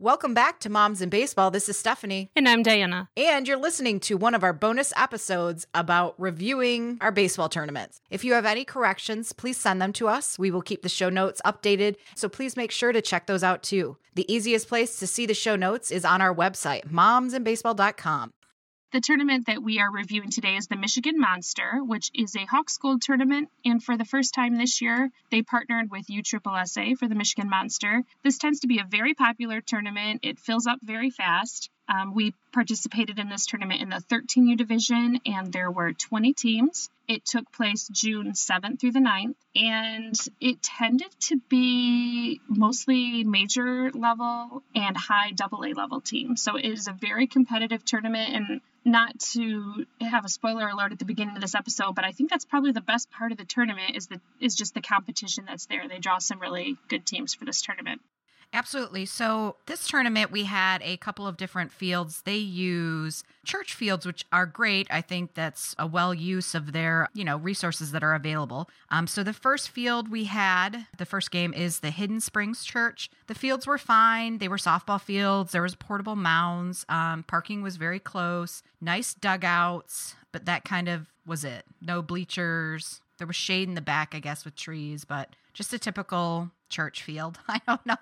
Welcome back to Moms in Baseball. This is Stephanie. And I'm Diana. And you're listening to one of our bonus episodes about reviewing our baseball tournaments. If you have any corrections, please send them to us. We will keep the show notes updated, so please make sure to check those out too. The easiest place to see the show notes is on our website, momsinbaseball.com. The tournament that we are reviewing today is the Michigan Monster, which is a Hawks Gold tournament. And for the first time this year, they partnered with USSSA for the Michigan Monster. This tends to be a very popular tournament. It fills up very fast. Um, we participated in this tournament in the 13U division, and there were 20 teams. It took place June 7th through the 9th, and it tended to be mostly major level and high AA level teams. So it is a very competitive tournament, and not to have a spoiler alert at the beginning of this episode, but I think that's probably the best part of the tournament is the is just the competition that's there. They draw some really good teams for this tournament. Absolutely. So, this tournament, we had a couple of different fields. They use church fields, which are great. I think that's a well use of their, you know, resources that are available. Um, so, the first field we had, the first game is the Hidden Springs Church. The fields were fine. They were softball fields. There was portable mounds. Um, parking was very close. Nice dugouts, but that kind of was it. No bleachers. There was shade in the back, I guess, with trees, but just a typical church field. I don't know.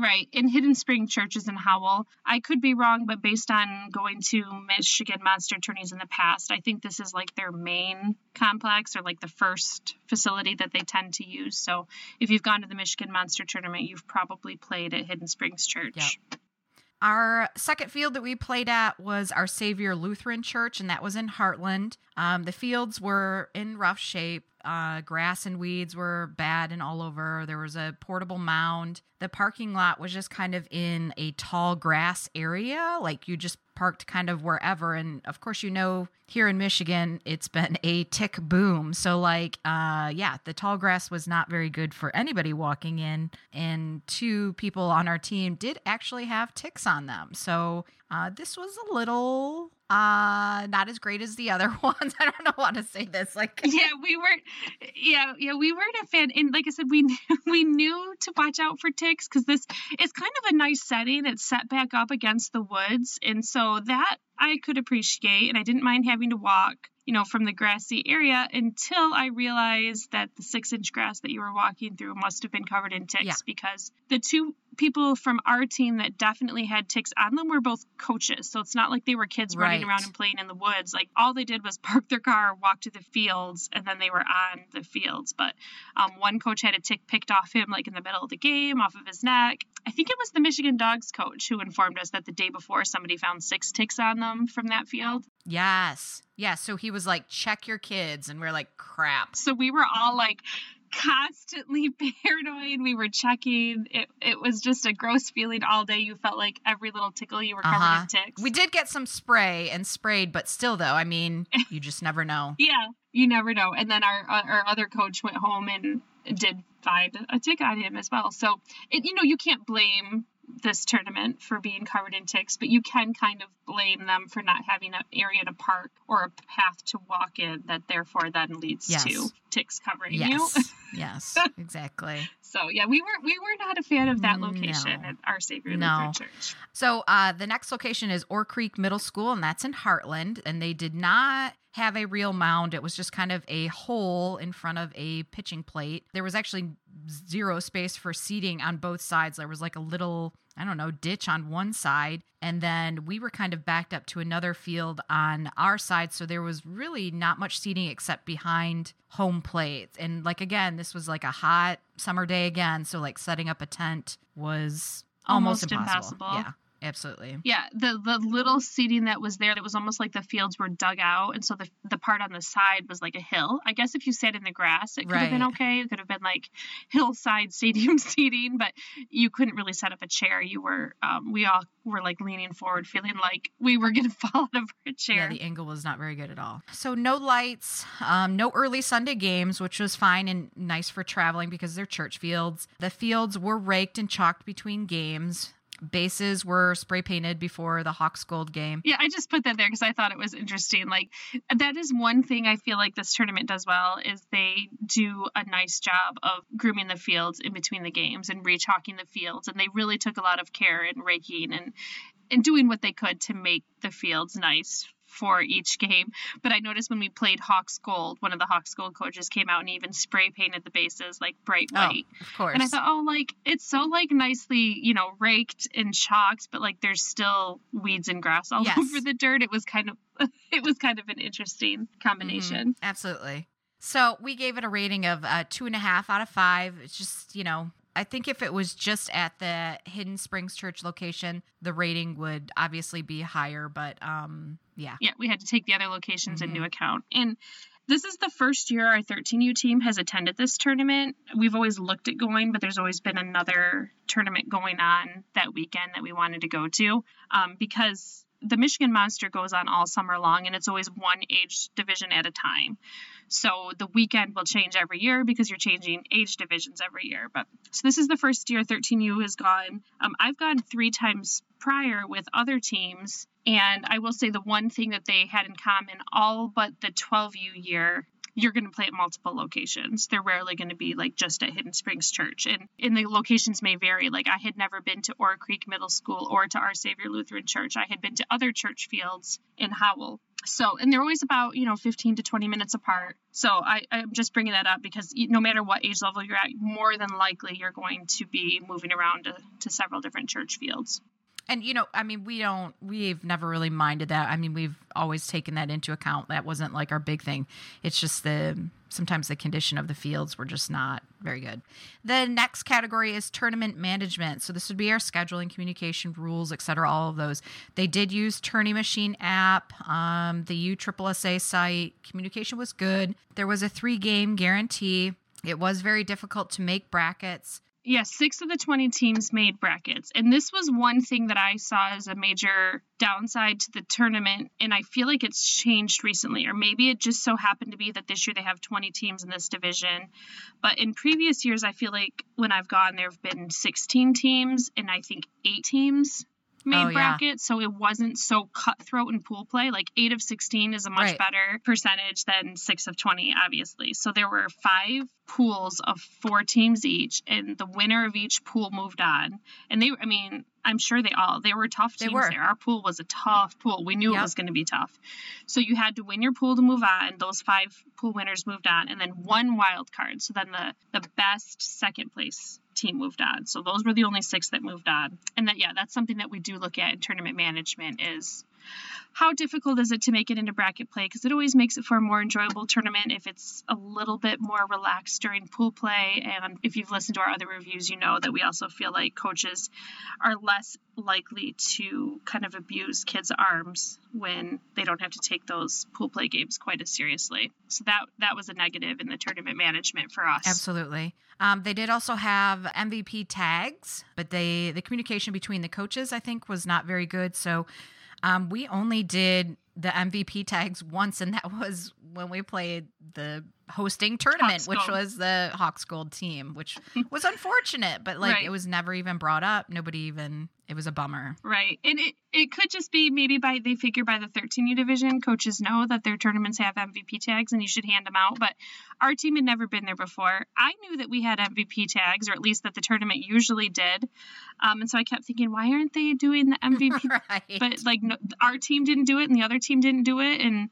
right. In Hidden Spring Churches in Howell. I could be wrong, but based on going to Michigan Monster Tourneys in the past, I think this is like their main complex or like the first facility that they tend to use. So if you've gone to the Michigan Monster Tournament, you've probably played at Hidden Springs Church. Yep. Our second field that we played at was our Savior Lutheran Church, and that was in Hartland. Um, the fields were in rough shape. Uh, grass and weeds were bad and all over. There was a portable mound. The parking lot was just kind of in a tall grass area, like you just parked kind of wherever. And of course, you know, here in Michigan, it's been a tick boom. So, like, uh, yeah, the tall grass was not very good for anybody walking in. And two people on our team did actually have ticks on them. So, uh, this was a little uh not as great as the other ones i don't know how to say this like yeah we weren't yeah yeah we weren't a fan and like i said we knew, we knew to watch out for ticks because this is kind of a nice setting it's set back up against the woods and so that i could appreciate and i didn't mind having to walk you know, from the grassy area until I realized that the six inch grass that you were walking through must have been covered in ticks yeah. because the two people from our team that definitely had ticks on them were both coaches. So it's not like they were kids right. running around and playing in the woods. Like all they did was park their car, walk to the fields, and then they were on the fields. But um, one coach had a tick picked off him like in the middle of the game, off of his neck. I think it was the Michigan Dogs coach who informed us that the day before somebody found six ticks on them from that field. Yes. Yeah. So he was like, check your kids. And we're like, crap. So we were all like, constantly paranoid. We were checking. It, it was just a gross feeling all day. You felt like every little tickle you were covered uh-huh. in ticks. We did get some spray and sprayed, but still, though, I mean, you just never know. yeah, you never know. And then our our other coach went home and did find a tick on him as well. So, it, you know, you can't blame this tournament for being covered in ticks, but you can kind of blame them for not having an area to park or a path to walk in that therefore then leads yes. to ticks covering yes. you. yes, exactly. So yeah, we were we were not a fan of that location no. at our Savior no. Lutheran Church. So uh, the next location is Ore Creek Middle School, and that's in Hartland, and they did not have a real mound. It was just kind of a hole in front of a pitching plate. There was actually zero space for seating on both sides. There was like a little, I don't know, ditch on one side. And then we were kind of backed up to another field on our side. So there was really not much seating except behind home plate. And like, again, this was like a hot summer day again. So like setting up a tent was almost, almost impossible. impossible. Yeah. Absolutely. Yeah, the the little seating that was there, that was almost like the fields were dug out, and so the the part on the side was like a hill. I guess if you sat in the grass, it could right. have been okay. It could have been like hillside stadium seating, but you couldn't really set up a chair. You were, um, we all were like leaning forward, feeling like we were gonna fall out of our chair. Yeah, the angle was not very good at all. So no lights, um, no early Sunday games, which was fine and nice for traveling because they're church fields. The fields were raked and chalked between games Bases were spray painted before the Hawks Gold game. Yeah, I just put that there because I thought it was interesting. Like that is one thing I feel like this tournament does well is they do a nice job of grooming the fields in between the games and rechalking the fields, and they really took a lot of care in raking and and doing what they could to make the fields nice for each game. But I noticed when we played Hawks Gold, one of the Hawks Gold coaches came out and even spray painted the bases like bright oh, white. Oh, of course. And I thought, oh, like it's so like nicely, you know, raked and chalked, but like there's still weeds and grass all yes. over the dirt. It was kind of it was kind of an interesting combination. Mm-hmm. Absolutely. So we gave it a rating of uh, two and a half out of five. It's just, you know, I think if it was just at the Hidden Springs Church location, the rating would obviously be higher. But um, yeah, yeah, we had to take the other locations mm-hmm. into account. And this is the first year our 13U team has attended this tournament. We've always looked at going, but there's always been another tournament going on that weekend that we wanted to go to um, because the Michigan Monster goes on all summer long and it's always one age division at a time. So the weekend will change every year because you're changing age divisions every year. But so this is the first year 13U has gone. Um, I've gone three times prior with other teams. And I will say the one thing that they had in common, all but the 12U year, you're going to play at multiple locations. They're rarely going to be like just at Hidden Springs Church. And, and the locations may vary. Like I had never been to Ore Creek Middle School or to Our Savior Lutheran Church. I had been to other church fields in Howell. So, and they're always about, you know, 15 to 20 minutes apart. So I, I'm just bringing that up because no matter what age level you're at, more than likely you're going to be moving around to, to several different church fields. And you know, I mean, we don't we've never really minded that. I mean, we've always taken that into account. That wasn't like our big thing. It's just the sometimes the condition of the fields were just not very good. The next category is tournament management. So this would be our scheduling, communication rules, etc. All of those. They did use Tourney Machine app, um, the USSSA site. Communication was good. There was a three game guarantee. It was very difficult to make brackets yes, six of the 20 teams made brackets. And this was one thing that I saw as a major downside to the tournament. And I feel like it's changed recently, or maybe it just so happened to be that this year they have 20 teams in this division. But in previous years, I feel like when I've gone, there have been 16 teams and I think eight teams made oh, bracket, yeah. so it wasn't so cutthroat in pool play. Like eight of 16 is a much right. better percentage than six of 20, obviously. So there were five pools of four teams each, and the winner of each pool moved on. And they, I mean, I'm sure they all they were tough teams were. there. Our pool was a tough pool. We knew yep. it was going to be tough. So you had to win your pool to move on. Those five pool winners moved on, and then one wild card. So then the the best second place team moved on. So those were the only six that moved on. And that yeah, that's something that we do look at in tournament management is how difficult is it to make it into bracket play? Because it always makes it for a more enjoyable tournament if it's a little bit more relaxed during pool play. And if you've listened to our other reviews, you know that we also feel like coaches are less likely to kind of abuse kids' arms when they don't have to take those pool play games quite as seriously. So that that was a negative in the tournament management for us. Absolutely. Um, they did also have MVP tags, but they the communication between the coaches I think was not very good. So um, we only did the MVP tags once, and that was when we played the hosting tournament, which was the Hawks Gold team, which was unfortunate, but like right. it was never even brought up. Nobody even it was a bummer. Right. And it, it could just be maybe by they figure by the 13U division, coaches know that their tournaments have MVP tags and you should hand them out. But our team had never been there before. I knew that we had MVP tags, or at least that the tournament usually did. Um, and so I kept thinking, why aren't they doing the MVP? right. But like no, our team didn't do it and the other team didn't do it. And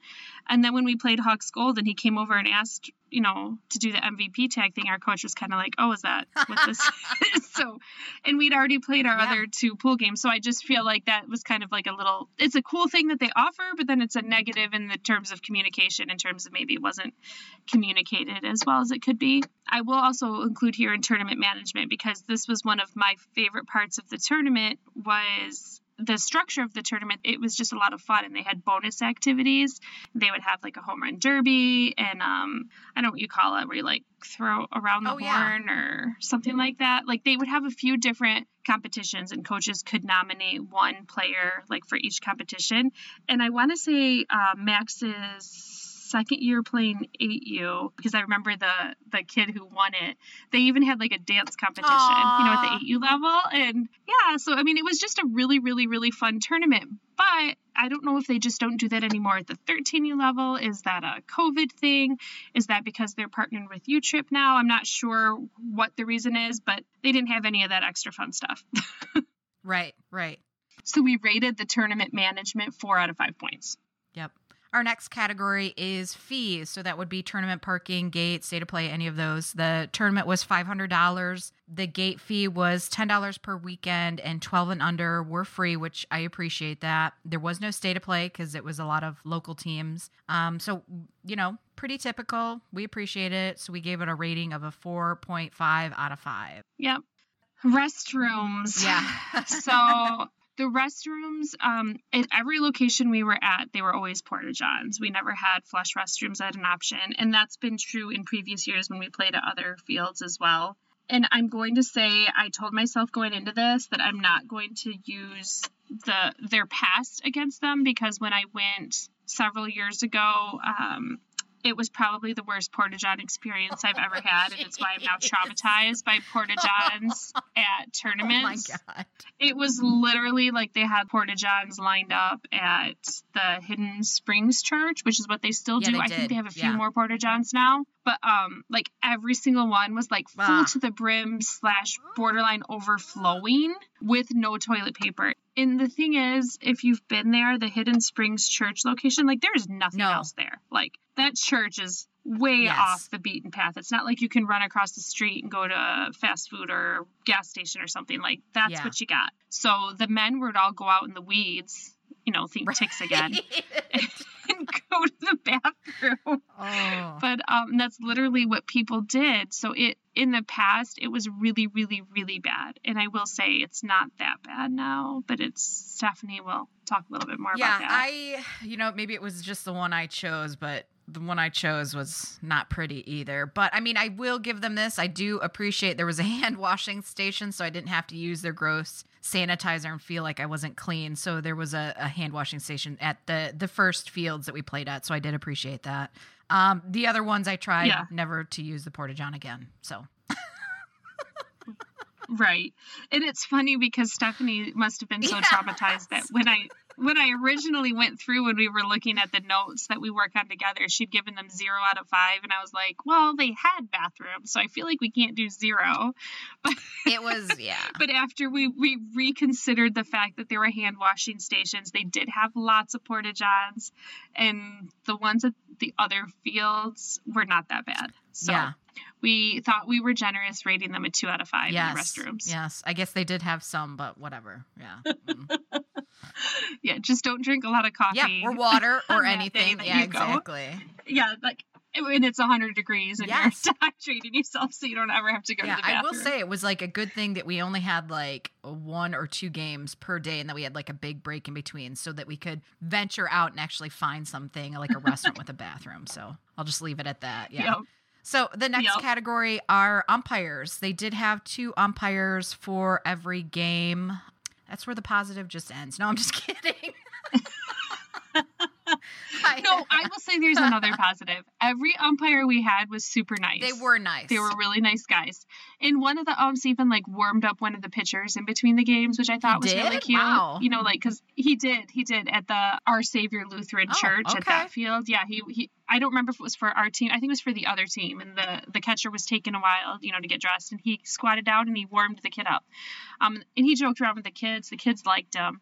and then when we played Hawks Gold and he came over and asked you know, to do the MVP tag thing, our coach was kind of like, "Oh, is that what this is?" so, and we'd already played our yeah. other two pool games, so I just feel like that was kind of like a little. It's a cool thing that they offer, but then it's a negative in the terms of communication, in terms of maybe it wasn't communicated as well as it could be. I will also include here in tournament management because this was one of my favorite parts of the tournament was the structure of the tournament, it was just a lot of fun, and they had bonus activities. They would have like a home run derby, and um, I don't know what you call it, where you like throw around the oh, horn yeah. or something like that. Like they would have a few different competitions, and coaches could nominate one player like for each competition. And I want to say uh, Max's second year playing 8U because I remember the the kid who won it. They even had like a dance competition, Aww. you know, at the 8U level. And yeah, so I mean, it was just a really, really, really fun tournament. But I don't know if they just don't do that anymore at the 13U level. Is that a COVID thing? Is that because they're partnering with USSSA now? I'm not sure what the reason is, but they didn't have any of that extra fun stuff. right, right. So we rated the tournament management four out of five points. Yep. Our next category is fees. So that would be tournament parking, gate, stay to play, any of those. The tournament was $500. The gate fee was $10 per weekend, and 12 and under were free, which I appreciate that. There was no stay to play because it was a lot of local teams. Um, so, you know, pretty typical. We appreciate it. So we gave it a rating of a 4.5 out of 5. Yep. Restrooms. Yeah. so the restrooms um, at every location we were at they were always porta johns. We never had flush restrooms as an option and that's been true in previous years when we played at other fields as well. And i'm going to say i told myself going into this that i'm not going to use the their past against them because when i went several years ago um, it was probably the worst porta john experience I've ever had, and it's why I'm now traumatized by porta johns at tournaments. Oh my god! It was literally like they had porta johns lined up at the Hidden Springs Church, which is what they still yeah, do. They I did. think they have a few yeah. more porta johns now, but um, like every single one was like full ah. to the brim slash borderline overflowing with no toilet paper. And the thing is, if you've been there, the Hidden Springs Church location, like there is nothing no. else there. Like that church is way yes. off the beaten path. It's not like you can run across the street and go to a fast food or gas station or something. Like that's yeah. what you got. So the men would all go out in the weeds, you know, think right. ticks again, and go to the bathroom. Oh. But um, that's literally what people did. So it in the past it was really, really, really bad. And I will say it's not that bad now, but it's Stephanie will talk a little bit more yeah, about that. I you know, maybe it was just the one I chose, but the one I chose was not pretty either. But I mean, I will give them this. I do appreciate there was a hand washing station, so I didn't have to use their gross sanitizer and feel like I wasn't clean. So there was a, a hand washing station at the the first fields that we played at. So I did appreciate that. Um, the other ones I tried Yeah. never to use the porta john again. So Right. And it's funny because Stephanie must have been so Yes. traumatized that when I when I originally went through when we were looking at the notes that we work on together, she'd given them zero out of five and I was like, Well, they had bathrooms, so I feel like we can't do zero. But it was yeah. but after we, we reconsidered the fact that there were hand washing stations, they did have lots of porta johns and the ones at the other fields were not that bad. So Yeah. We thought we were generous rating them a two out of five yes. in the restrooms. Yes. I guess they did have some, but whatever. Yeah. Mm. Yeah, just don't drink a lot of coffee. yeah. Or water or anything. Yeah, you go. exactly. Yeah, like when it's 100 degrees and Yes. you're dehydrating yourself so you don't ever have to go yeah, to the bathroom. I will say it was like a good thing that we only had like one or two games per day and that we had like a big break in between so that we could venture out and actually find something like a restaurant with a bathroom. So I'll just leave it at that. Yeah. Yep. So the next Yep. category are umpires. They did have two umpires for every game. That's where the positive just ends. No, I'm just kidding. No, I will say there's another positive. Every umpire we had was super nice. They were nice. They were really nice guys. And one of the umps even like warmed up one of the pitchers in between the games, which I thought was really cute. Wow. You know, like because he did, he did at the Our Savior Lutheran Oh, Church at that field. Yeah, he he. I don't remember if it was for our team. I think it was for the other team, and the the catcher was taking a while, you know, to get dressed, and he squatted down and he warmed the kid up. Um, and he joked around with the kids. The kids liked him,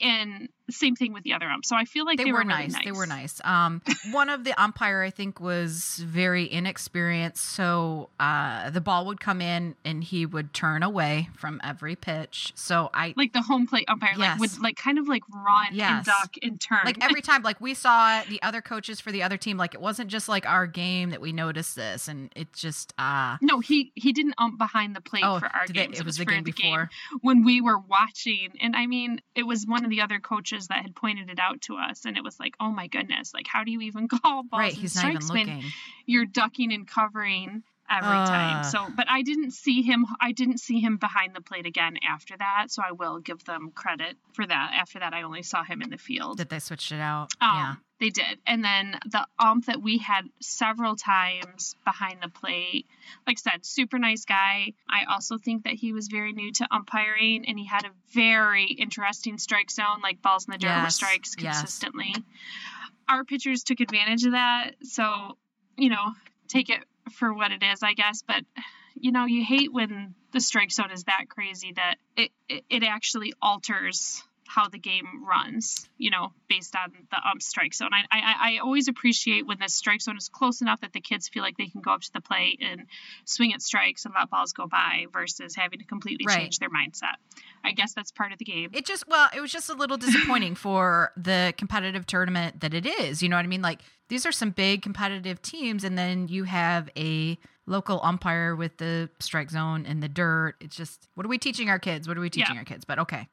and same thing with the other ump. So I feel like they, they, were, really nice. nice. They were nice. Um, one of the umpire I think was very inexperienced, so uh, the ball would come in and he would turn away from every pitch. So I Like the home plate umpire, like Yes. would like kind of like run and duck and turn. like every time like we saw the other coaches for the other team like it wasn't just like our game that we noticed this and it just uh No, he he didn't ump behind the plate oh for our game. games. it was the game before when we were watching. And I mean, it was one of the other coaches that had pointed it out to us, and it was like, oh my goodness, like how do you even call balls right and he's not even strikes when looking you're ducking and covering every Uh. time. So, but I didn't see him. I didn't see him behind the plate again after that. So I will give them credit for that. After that, I only saw him in the field. that they switched it out Um, yeah They did. And then the ump that we had several times behind the plate, like I said, super nice guy. I also think that he was very new to umpiring and he had a very interesting strike zone, like balls in the dirt were Yes, strikes yes. Our pitchers took advantage of that. So, you know, take it for what it is, I guess. But, you know, you hate when the strike zone is that crazy that it, it, it actually alters how the game runs, you know, based on the ump strike zone. I, I, I always appreciate when the strike zone is close enough that the kids feel like they can go up to the plate and swing at strikes and let balls go by versus having to completely Right. change their mindset. I guess that's part of the game. It just well, it was just a little disappointing for the competitive tournament that it is. You know what I mean? Like these are some big competitive teams, and then you have a local umpire with the strike zone and the dirt. It's just what are we teaching our kids? What are we teaching Yeah. our kids? But okay.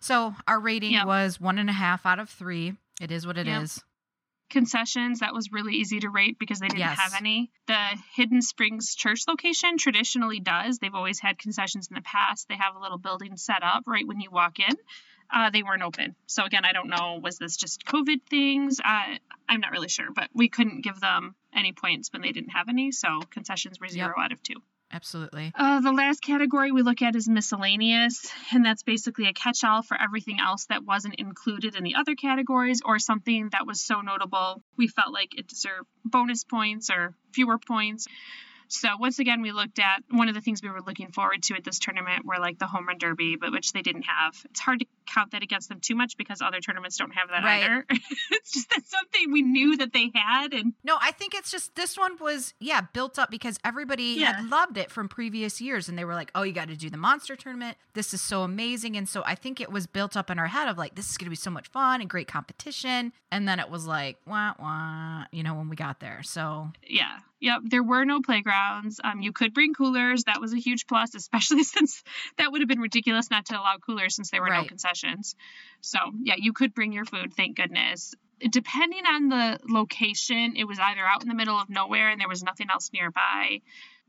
So our rating Yeah. was one and a half out of three. It is what it is. Concessions that was really easy to rate because they didn't Yes. have any. The hidden springs church location traditionally does. They've always had concessions in the past. They have a little building set up right when you walk in. Uh, they weren't open. So again i don't know was this just covid things? Uh, i'm not really sure but we couldn't give them any points when they didn't have any. So concessions were zero out of two Absolutely. uh, the last category we look at is miscellaneous, and that's basically a catch all for everything else that wasn't included in the other categories or something that was so notable we felt like it deserved bonus points or fewer points. So, once again, we looked at one of the things we were looking forward to at this tournament were like the home run derby, but which they didn't have. It's hard to count that against them too much because other tournaments don't have that Right. either. it's just that something we knew that they had, and No, I think it's just this one was yeah built up because everybody Yeah. had loved it from previous years, and they were like, "Oh, you got to do the monster tournament. This is so amazing." And so I think it was built up in our head of like, "This is going to be so much fun and great competition." And then it was like, "Wah wah," you know, when we got there. So yeah yep there were no playgrounds um, you could bring coolers that was a huge plus especially since that would have been ridiculous not to allow coolers since there were no Right. Concessions so yeah you could bring your food thank goodness. Depending on the location it was either out in the middle of nowhere and there was nothing else nearby.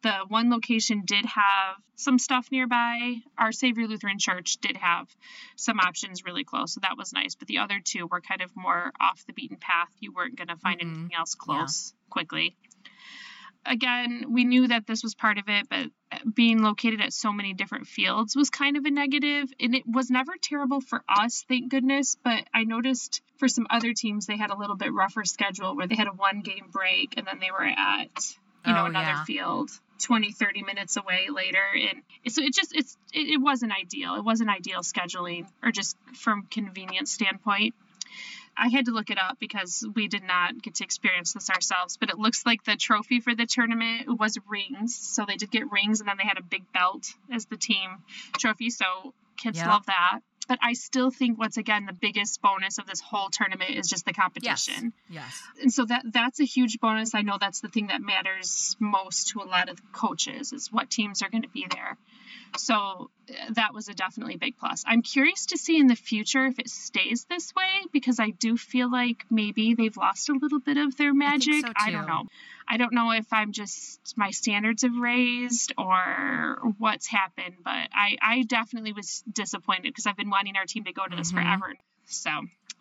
The one location did have some stuff nearby. Our savior lutheran church did have some options really close so that was nice. But the other two were kind of more off the beaten path. You weren't going to find Mhm. anything else close quickly again, we knew that this was part of it, but uh, being located at so many different fields was kind of a negative, and it was never terrible for us, thank goodness. But I noticed for some other teams, they had a little bit rougher schedule where they had a one game break and then they were at, you know, Oh, another yeah. field 20, 30 minutes away later. And so it just, it's, it, it wasn't ideal. It wasn't ideal scheduling or just from convenience standpoint. I had to look it up because we did not get to experience this ourselves. But it looks like the trophy for the tournament was rings. So they did get rings, and then they had a big belt as the team trophy. So kids Yeah. love that. But I still think, once again, the biggest bonus of this whole tournament is just the competition. yes, And so that that's a huge bonus. I know that's the thing that matters most to a lot of coaches is what teams are going to be there. So that was a definitely big plus. I'm curious to see in the future if it stays this way because I do feel like maybe they've lost a little bit of their I magic. so, I don't know. I don't know if I'm just my standards have raised or what's happened, but I, I definitely was disappointed because I've been wanting our team to go to this Mhm. forever. So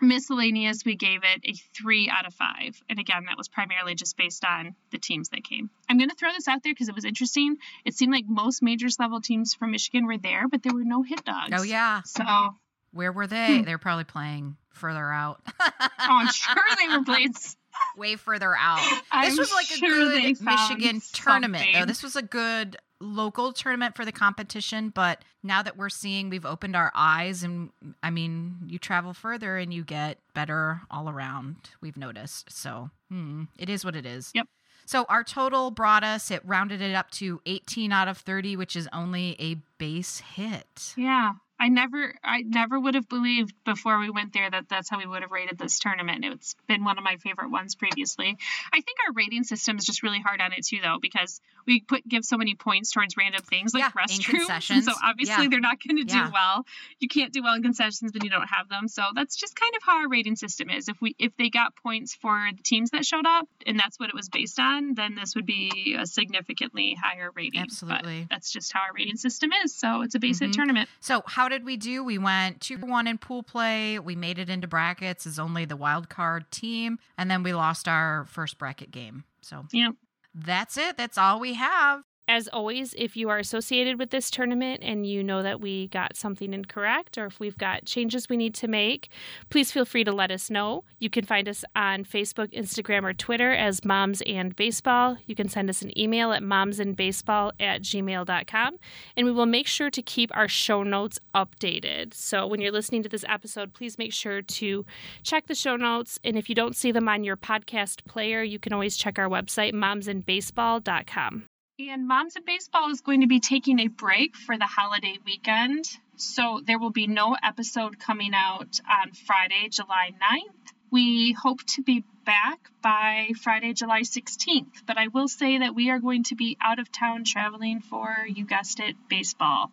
miscellaneous, we gave it a three out of five. And again, that was primarily just based on the teams that came. I'm going to throw this out there because it was interesting. It seemed like most majors level teams from Michigan were there, but there were no hit dogs. oh yeah. So, oh, Where were they? Hmm. They're probably playing further out, I'm sure they were played. s- way further out. This I'm was like a sure they good Michigan tournament, though. This was a good local tournament for the competition. But now that we're seeing, we've opened our eyes, and I mean, you travel further and you get better all around. We've noticed. So hmm, it is what it is. Yep. So our total brought us, it rounded it up to 18 out of 30, which is only a base hit. Yeah. I never, I never would have believed before we went there that that's how we would have rated this tournament. It's been one of my favorite ones previously. I think our rating system is just really hard on it too, though, because we put give so many points towards random things like Yeah, restrooms. So obviously Yeah. they're not going to do Yeah. well. You can't do well in concessions when you don't have them. So that's just kind of how our rating system is. If we, if they got points for the teams that showed up, and that's what it was based on, then this would be a significantly higher rating. But Absolutely. that's just how our rating system is. So it's a basic Mhm. tournament. So how did we do? We went 2 1 in pool play. We made it into brackets as only the wild card team. And then we lost our first bracket game. So, yeah, that's it. That's all we have. As always, if you are associated with this tournament and you know that we got something incorrect or if we've got changes we need to make, please feel free to let us know. You can find us on Facebook, Instagram, or Twitter as Moms in Baseball. You can send us an email at momsinbaseball at gmail.com. And we will make sure to keep our show notes updated. So when you're listening to this episode, please make sure to check the show notes. And if you don't see them on your podcast player, you can always check our website, momsinbaseball.com. And Moms of Baseball is going to be taking a break for the holiday weekend. So there will be no episode coming out on Friday, July 9th. We hope to be back by Friday, July 16th. But I will say that we are going to be out of town traveling for, you guessed it, baseball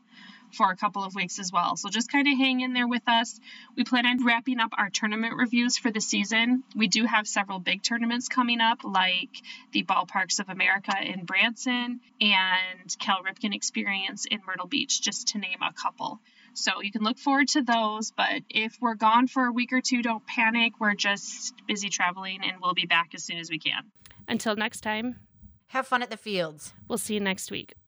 for a couple of weeks as well. So just kind of hang in there with us. We plan on wrapping up our tournament reviews for the season. We do have several big tournaments coming up, like the Ballparks of America in Branson and Cal Ripken Experience in Myrtle Beach, just to name a couple. So you can look forward to those. But if we're gone for a week or two, don't panic. We're just busy traveling and we'll be back as soon as we can. Until next time, Have fun at the fields. we'll see you next week.